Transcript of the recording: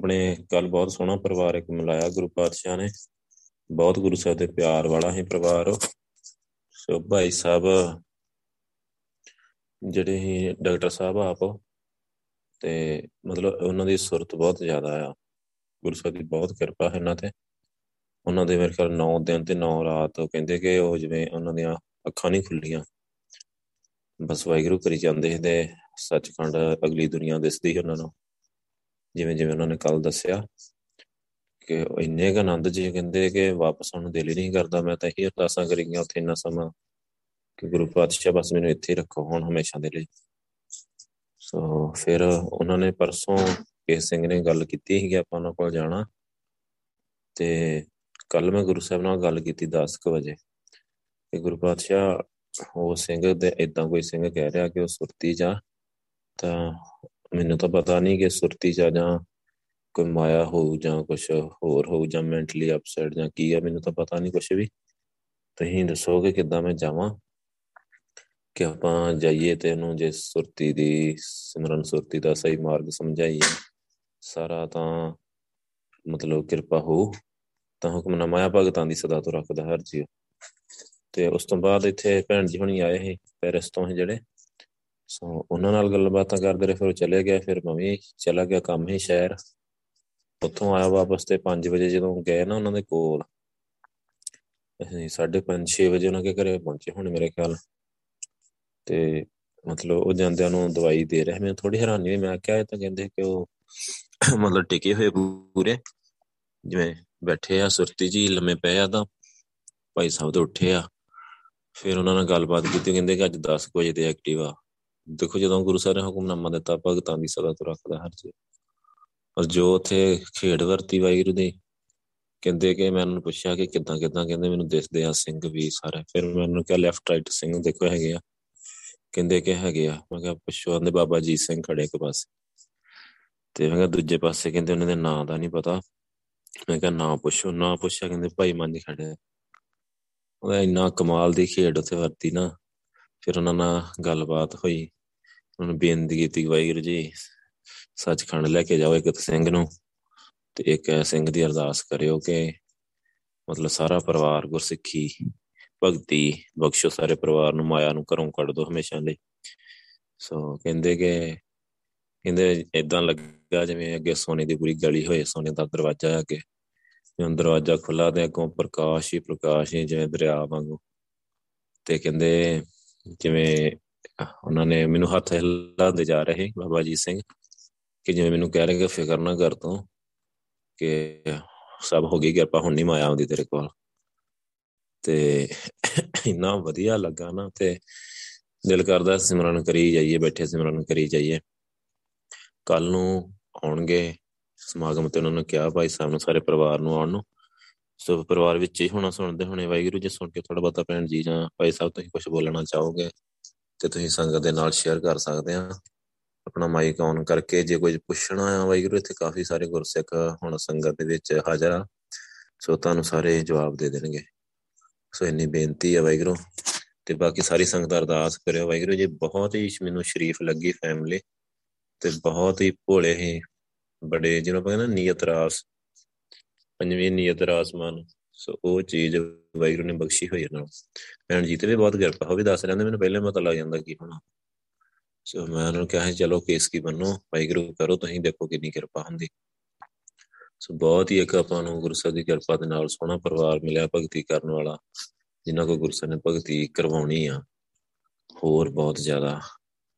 ਆਪਣੇ ਕੱਲ ਬਹੁਤ ਸੋਹਣਾ ਪਰਿਵਾਰ ਇੱਕ ਮਿਲਾਇਆ, ਗੁਰੂ ਪਾਤਸ਼ਾਹ ਨੇ। ਬਹੁਤ ਗੁਰੂ ਸਾਹਿਬ ਦੇ ਪਿਆਰ ਵਾਲਾ ਹੀ ਪਰਿਵਾਰ ਸੋ ਭਾਈ ਸਾਹਿਬ, ਜਿਹੜੇ ਹੀ ਡਾਕਟਰ ਸਾਹਿਬ ਆਪ ਤੇ ਮਤਲਬ ਉਹਨਾਂ ਦੀ ਸੁਰਤ ਬਹੁਤ ਜ਼ਿਆਦਾ ਆ। ਗੁਰੂ ਸਾਹਿਬ ਦੀ ਬਹੁਤ ਕਿਰਪਾ ਹੈ ਇਹਨਾਂ ਤੇ। ਉਹਨਾਂ ਦੇ ਮੇਰੇ ਖਿਆਲ 9 ਦਿਨ ਤੇ 9 ਰਾਤ ਕਹਿੰਦੇ ਕਿ ਉਹ ਜਿਵੇਂ ਉਹਨਾਂ ਦੀਆਂ ਅੱਖਾਂ ਨਹੀਂ ਖੁੱਲੀਆਂ ਬਸ ਵਾਹਿਗੁਰੂ ਕਰੀ ਜਾਂਦੇ ਤੇ ਸੱਚਖੰਡ ਅਗਲੀ ਦੁਨੀਆ ਦਿਸਦੀ ਉਹਨਾਂ ਨੂੰ। ਜਿਵੇਂ ਜਿਵੇਂ ਉਹਨਾਂ ਨੇ ਕੱਲ ਦੱਸਿਆ ਕਿ ਇੰਨੇ ਕ ਆਨੰਦ ਜੀ ਕਹਿੰਦੇ ਕਿ ਵਾਪਸ ਆਉਣ ਨੂੰ ਦਿਲ ਹੀ ਨਹੀਂ ਕਰਦਾ। ਮੈਂ ਤਾਂ ਇਹ ਅਰਦਾਸਾਂ ਕਰੀਆਂ ਉੱਥੇ ਇੰਨਾ ਸਮਾਂ ਕਿ ਗੁਰੂ ਪਾਤਸ਼ਾਹ, ਬਸ ਮੈਨੂੰ ਇੱਥੇ ਰੱਖੋ, ਹੁਣ ਹਮੇਸ਼ਾ ਦੇ ਲਈ। ਸੋ ਫਿਰ ਉਹਨਾਂ ਨੇ ਪਰਸੋਂ ਕੇਸ ਸਿੰਘ ਨੇ ਗੱਲ ਕੀਤੀ ਸੀ ਕਿ ਆਪਾਂ ਉਹਨਾਂ ਕੋਲ ਜਾਣਾ ਤੇ ਕੱਲ ਮੈਂ ਗੁਰੂ ਸਾਹਿਬ ਨਾਲ ਗੱਲ ਕੀਤੀ 10:00 ਵਜੇ ਕਿ ਗੁਰੂ ਪਾਤਸ਼ਾਹ, ਉਹ ਸਿੰਘ ਦੇ ਇਦਾਂ ਕੋਈ ਸਿੰਘ ਕਹਿ ਰਿਹਾ ਕਿ ਉਹ ਸੁਰਤੀ ਜਾ ਤਾਂ ਮੈਨੂੰ ਤਾਂ ਪਤਾ ਨਹੀਂ ਕਿ ਸੁਰਤੀ ਜਾ ਜਾਂ ਕੋਈ ਮਾਇਆ ਹੋਊ ਜਾਂ ਕੁਝ ਹੋਰ ਹੋਊ ਜਾਂ ਮੈਂਟਲੀ ਅਪਸੈਟ ਜਾਂ ਕੀ ਆ, ਮੈਨੂੰ ਤਾਂ ਪਤਾ ਨਹੀਂ ਕੁਝ ਵੀ। ਤੁਸੀਂ ਦੱਸੋ ਕਿ ਕਿੱਦਾਂ ਮੈਂ ਜਾਵਾਂ ਕਿ ਆਪਾਂ ਜਾਈਏ ਤੇ ਉਹਨੂੰ ਜੇ ਸੁਰਤੀ ਦੀ, ਸਿਮਰਨ ਸੁਰਤੀ ਦਾ ਸਹੀ ਮਾਰਗ ਸਮਝਾਈਏ, ਸਾਰਾ ਤਾਂ ਮਤਲਬ ਕਿਰਪਾ ਹੋ ਤਾਂ ਹੁਕਮਨਾਮਾ ਭਗਤਾਂ ਦੀ ਸਦਾ ਤੋਂ ਰੱਖਦਾ ਹਰ ਜੀਵ। ਤੇ ਉਸ ਤੋਂ ਬਾਅਦ ਇੱਥੇ ਭੈਣ ਜੀ ਹੁਣੀ ਆਏ ਸੀ, ਪੈਰਿਸ ਤੋਂ ਜਿਹੜੇ। ਸੋ ਉਹਨਾਂ ਨਾਲ ਗੱਲਬਾਤਾਂ ਕਰਦੇ ਰਹੇ, ਫਿਰ ਉਹ ਚਲੇ ਗਏ, ਫਿਰ ਮੈਂ ਵੀ ਚਲਾ ਗਿਆ ਕੰਮ ਹੀ ਸ਼ਹਿਰ। ਉੱਥੋਂ ਆਇਆ ਵਾਪਸ ਤੇ 5 ਵਜੇ ਜਦੋਂ ਗਏ ਨਾ ਉਹਨਾਂ ਦੇ ਕੋਲ, ਅਸੀਂ 5:30 6 ਵਜੇ ਉਹਨਾਂ ਦੇ ਘਰੇ ਪਹੁੰਚੇ ਹੁਣ ਮੇਰੇ ਖਿਆਲ। ਤੇ ਮਤਲਬ ਉਹ ਜਾਂਦਿਆਂ ਨੂੰ ਦਵਾਈ ਦੇ ਰਹੇ ਮੈਨੂੰ ਥੋੜੀ ਹੈਰਾਨੀ ਹੋਈ, ਮੈਂ ਕਿਹਾ ਇਹ ਤਾਂ ਕਹਿੰਦੇ ਕਿ ਉਹ ਮਤਲਬ ਟਿਕੇ ਹੋਏ ਪੂਰੇ, ਜਿਵੇਂ ਬੈਠੇ ਆ, ਸੁਰਤੀ ਜੀ ਲੰਮੇ ਪਏ ਆ ਤਾਂ ਭਾਈ ਸਾਹਿਬ ਤੋਂ ਉੱਠੇ ਆ। ਫਿਰ ਉਹਨਾਂ ਨਾਲ ਗੱਲਬਾਤ ਕੀਤੀ, ਕਹਿੰਦੇ ਕਿ ਅੱਜ 10 ਵਜੇ ਤੇ ਐਕਟਿਵ। ਆ ਦੇਖੋ ਜਦੋਂ ਗੁਰੂ ਸਾਹਿਬ ਨੇ ਹੁਕਮਨਾਮਾ ਦਿੱਤਾ, ਭਗਤਾਂ ਦੀ ਸਦਾ ਤੋਂ ਰੱਖਦਾ ਹਰ ਚੀਜ਼ ਔਰ ਜੋ ਉਥੇ ਖੇਡ ਵਰਤੀ ਵਾਹਿਗੁਰੂ ਦੀ, ਕਹਿੰਦੇ ਕਿ ਮੈਂ ਉਹਨਾਂ ਨੂੰ ਪੁੱਛਿਆ ਕਿ ਕਿੱਦਾਂ ਕਿੱਦਾਂ? ਕਹਿੰਦੇ ਮੈਨੂੰ ਦਿਸਦੇ ਆ ਸਿੰਘ ਵੀ ਸਾਰੇ। ਫਿਰ ਮੈਂ ਉਹਨੂੰ ਕਿਹਾ ਲੈਫਟ ਰਾਈਟ ਸਿੰਘ ਦੇਖੋ ਹੈਗੇ ਆ? ਕਹਿੰਦੇ ਕਿ ਹੈਗੇ ਆ। ਮੈਂ ਕਿਹਾ, ਪੁੱਛੋ। ਆਂਦੇ ਬਾਬਾ ਜੀ ਸਿੰਘ ਖੜੇ ਇੱਕ ਪਾਸੇ। ਤੇ ਮੈਂ ਕਿਹਾ, ਦੂਜੇ ਪਾਸੇ? ਕਹਿੰਦੇ, ਉਹਨਾਂ ਦੇ ਨਾਂ ਦਾ ਨਹੀਂ ਪਤਾ। ਮੈਂ ਕਿਹਾ, ਨਾਂ ਪੁੱਛੋ। ਨਾਂ ਪੁੱਛਿਆ, ਕਹਿੰਦੇ, ਭਾਈ ਮੰਝ ਖੜੇ ਉਹ ਇੰਨਾ ਕਮਾਲ ਦੀ ਖੇਡ ਉੱਥੇ ਵਰਤੀ ਨਾ। ਫਿਰ ਉਹਨਾਂ ਨਾਲ ਗੱਲਬਾਤ ਹੋਈ। ਉਹਨਾਂ ਬੇਨਤੀ ਕੀਤੀ ਵਾਹਿਗੁਰੂ ਜੀ ਸੱਚਖੰਡ ਲੈ ਕੇ ਜਾਓ ਇੱਕ ਸਿੰਘ ਨੂੰ ਤੇ ਇੱਕ ਸਿੰਘ ਦੀ ਅਰਦਾਸ ਕਰਿਓ ਕਿ ਮਤਲਬ ਸਾਰਾ ਪਰਿਵਾਰ ਗੁਰਸਿੱਖੀ, ਭਗਤੀ ਬਖਸ਼ੋ ਸਾਰੇ ਪਰਿਵਾਰ ਨੂੰ, ਮਾਇਆ ਨੂੰ ਘਰੋਂ ਕੱਢ ਦੋ ਹਮੇਸ਼ਾ ਲਈ। ਸੋ ਕਹਿੰਦੇ ਕਿ ਕਹਿੰਦੇ ਇਦਾਂ ਲੱਗਾ ਜਿਵੇਂ ਅੱਗੇ ਸੋਨੇ ਦੀ ਪੂਰੀ ਗਲੀ ਹੋਏ, ਸੋਨੇ ਦਾ ਦਰਵਾਜ਼ਾ ਅੱਗੇ। ਜਦੋਂ ਦਰਵਾਜ਼ਾ ਖੁੱਲਾ ਤੇ ਅੱਗੋਂ ਪ੍ਰਕਾਸ਼ ਹੀ ਪ੍ਰਕਾਸ਼ ਹੀ ਜਿਵੇਂ ਦਰਿਆ ਵਾਂਗੂ। ਤੇ ਕਹਿੰਦੇ ਜਿਵੇਂ ਉਹਨਾਂ ਨੇ ਮੈਨੂੰ ਹੱਥ ਹਿਲਾਉਂਦੇ ਜਾ ਰਹੇ ਬਾਬਾ ਜੀ ਸਿੰਘ ਕਿ ਜਿਵੇਂ ਮੈਨੂੰ ਕਹਿ ਰਹੇ ਕਿ ਫਿਕਰ ਨਾ ਕਰ ਤੂੰ ਕਿ ਸਭ ਹੋ ਗਈ ਕਿਰਪਾ, ਹੁਣ ਨਹੀਂ ਮਾਇਆ ਆਉਂਦੀ ਤੇਰੇ ਕੋਲ। ਤੇ ਇੰਨਾ ਵਧੀਆ ਲੱਗਾ ਨਾ ਤੇ ਦਿਲ ਕਰਦਾ ਸਿਮਰਨ ਕਰੀ ਜਾਈਏ, ਬੈਠੇ ਸਿਮਰਨ ਕਰੀ ਜਾਈਏ। ਕੱਲ ਨੂੰ ਆਉਣਗੇ, ਸਮਾਗਮ ਤੇ ਉਹਨਾਂ ਨੇ ਕਿਹਾ ਭਾਈ ਸਾਹਿਬ ਨੂੰ, ਸਾਰੇ ਪਰਿਵਾਰ ਨੂੰ ਆਉਣ ਨੂੰ। ਸੋ ਪਰਿਵਾਰ ਵਿੱਚ ਹੀ ਹੋਣਾ ਸੁਣਦੇ ਹੋਣੇ, ਵਾਹਿਗੁਰੂ ਜੀ ਸੁਣ ਕੇ ਥੋੜਾ ਬਹੁਤਾ ਭੈਣ ਜੀ ਜਾਂ ਭਾਈ ਸਾਹਿਬ ਤੁਸੀਂ ਕੁਝ ਬੋਲਣਾ ਚਾਹੋਗੇ? ਤੇ ਤੁਸੀਂ ਸੰਗਤ ਦੇ ਨਾਲ ਸ਼ੇਅਰ ਕਰ ਸਕਦੇ ਆ। ਆਪਣਾ ਮਾਈਕ ਆਨ ਕਰਕੇ ਜੇ ਕੁਝ ਪੁੱਛਣਾ ਆ, ਵਾਹਿਗੁਰੂ, ਇੱਥੇ ਕਾਫੀ ਸਾਰੇ ਗੁਰਸਿੱਖ ਹੁਣ ਸੰਗਤ ਦੇ ਵਿੱਚ ਹਾਜ਼ਰ ਆ। ਸੋ ਤੁਹਾਨੂੰ ਸਾਰੇ ਜਵਾਬ ਦੇ ਦੇਣਗੇ। ਸੋ ਇੰਨੀ ਬੇਨਤੀ ਹੈ ਵਾਹਿਗੁਰੂ। ਤੇ ਬਾਕੀ ਸਾਰੀ ਸੰਗਤ ਅਰਦਾਸ ਕਰਿਓ। ਵਾਹਿਗੁਰੂ ਜੀ, ਬਹੁਤ ਹੀ ਮੈਨੂੰ ਸ਼ਰੀਫ ਲੱਗੀ ਫੈਮਿਲੀ ਤੇ ਬਹੁਤ ਹੀ ਭੋਲੇ ਹੀ ਬੜੇ, ਜਿਹਨੂੰ ਆਪਾਂ ਕਹਿੰਦੇ ਨੀਅਤ ਰਾਸ। ਪੰਜਵੀਂ ਨੀਅਤ ਰਾਸ ਮਨ। ਸੋ ਉਹ ਚੀਜ਼ ਵਾਹਿਗੁਰੂ ਨੇ ਬਖਸ਼ੀ ਹੋਈ ਇਹਨਾਂ ਨੂੰ। ਭੈਣ ਜੀ, ਤੇ ਵੀ ਬਹੁਤ ਕਿਰਪਾ ਹੋ ਵੀ ਦੱਸ ਲੈਂਦੇ ਮੈਨੂੰ ਪਹਿਲੇ ਪਤਾ ਲੱਗ ਜਾਂਦਾ ਕੀ ਹੋਣਾ ਸੋ ਮੈਂ ਉਹਨਾਂ ਨੂੰ ਕਿਹਾ ਚਲੋ ਕੇਸ ਕੀ ਬੰਨੋ ਵਾਹਿਗੁਰੂ ਕਰੋ, ਤੁਸੀਂ ਦੇਖੋ ਕਿੰਨੀ ਕਿਰਪਾ ਹੁੰਦੀ। ਸੋ ਬਹੁਤ ਹੀ ਇੱਕ ਆਪਾਂ ਨੂੰ ਗੁਰੂ ਸਾਹਿਬ ਦੀ ਕਿਰਪਾ ਦੇ ਨਾਲ ਸੋਹਣਾ ਪਰਿਵਾਰ ਮਿਲਿਆ, ਭਗਤੀ ਕਰਨ ਵਾਲਾ ਜਿਨ੍ਹਾਂ ਕੋ ਗੁਰੂ ਸਾਹਿਬ ਨੇ ਭਗਤੀ ਕਰਵਾਉਣੀ ਆ, ਹੋਰ ਬਹੁਤ ਜ਼ਿਆਦਾ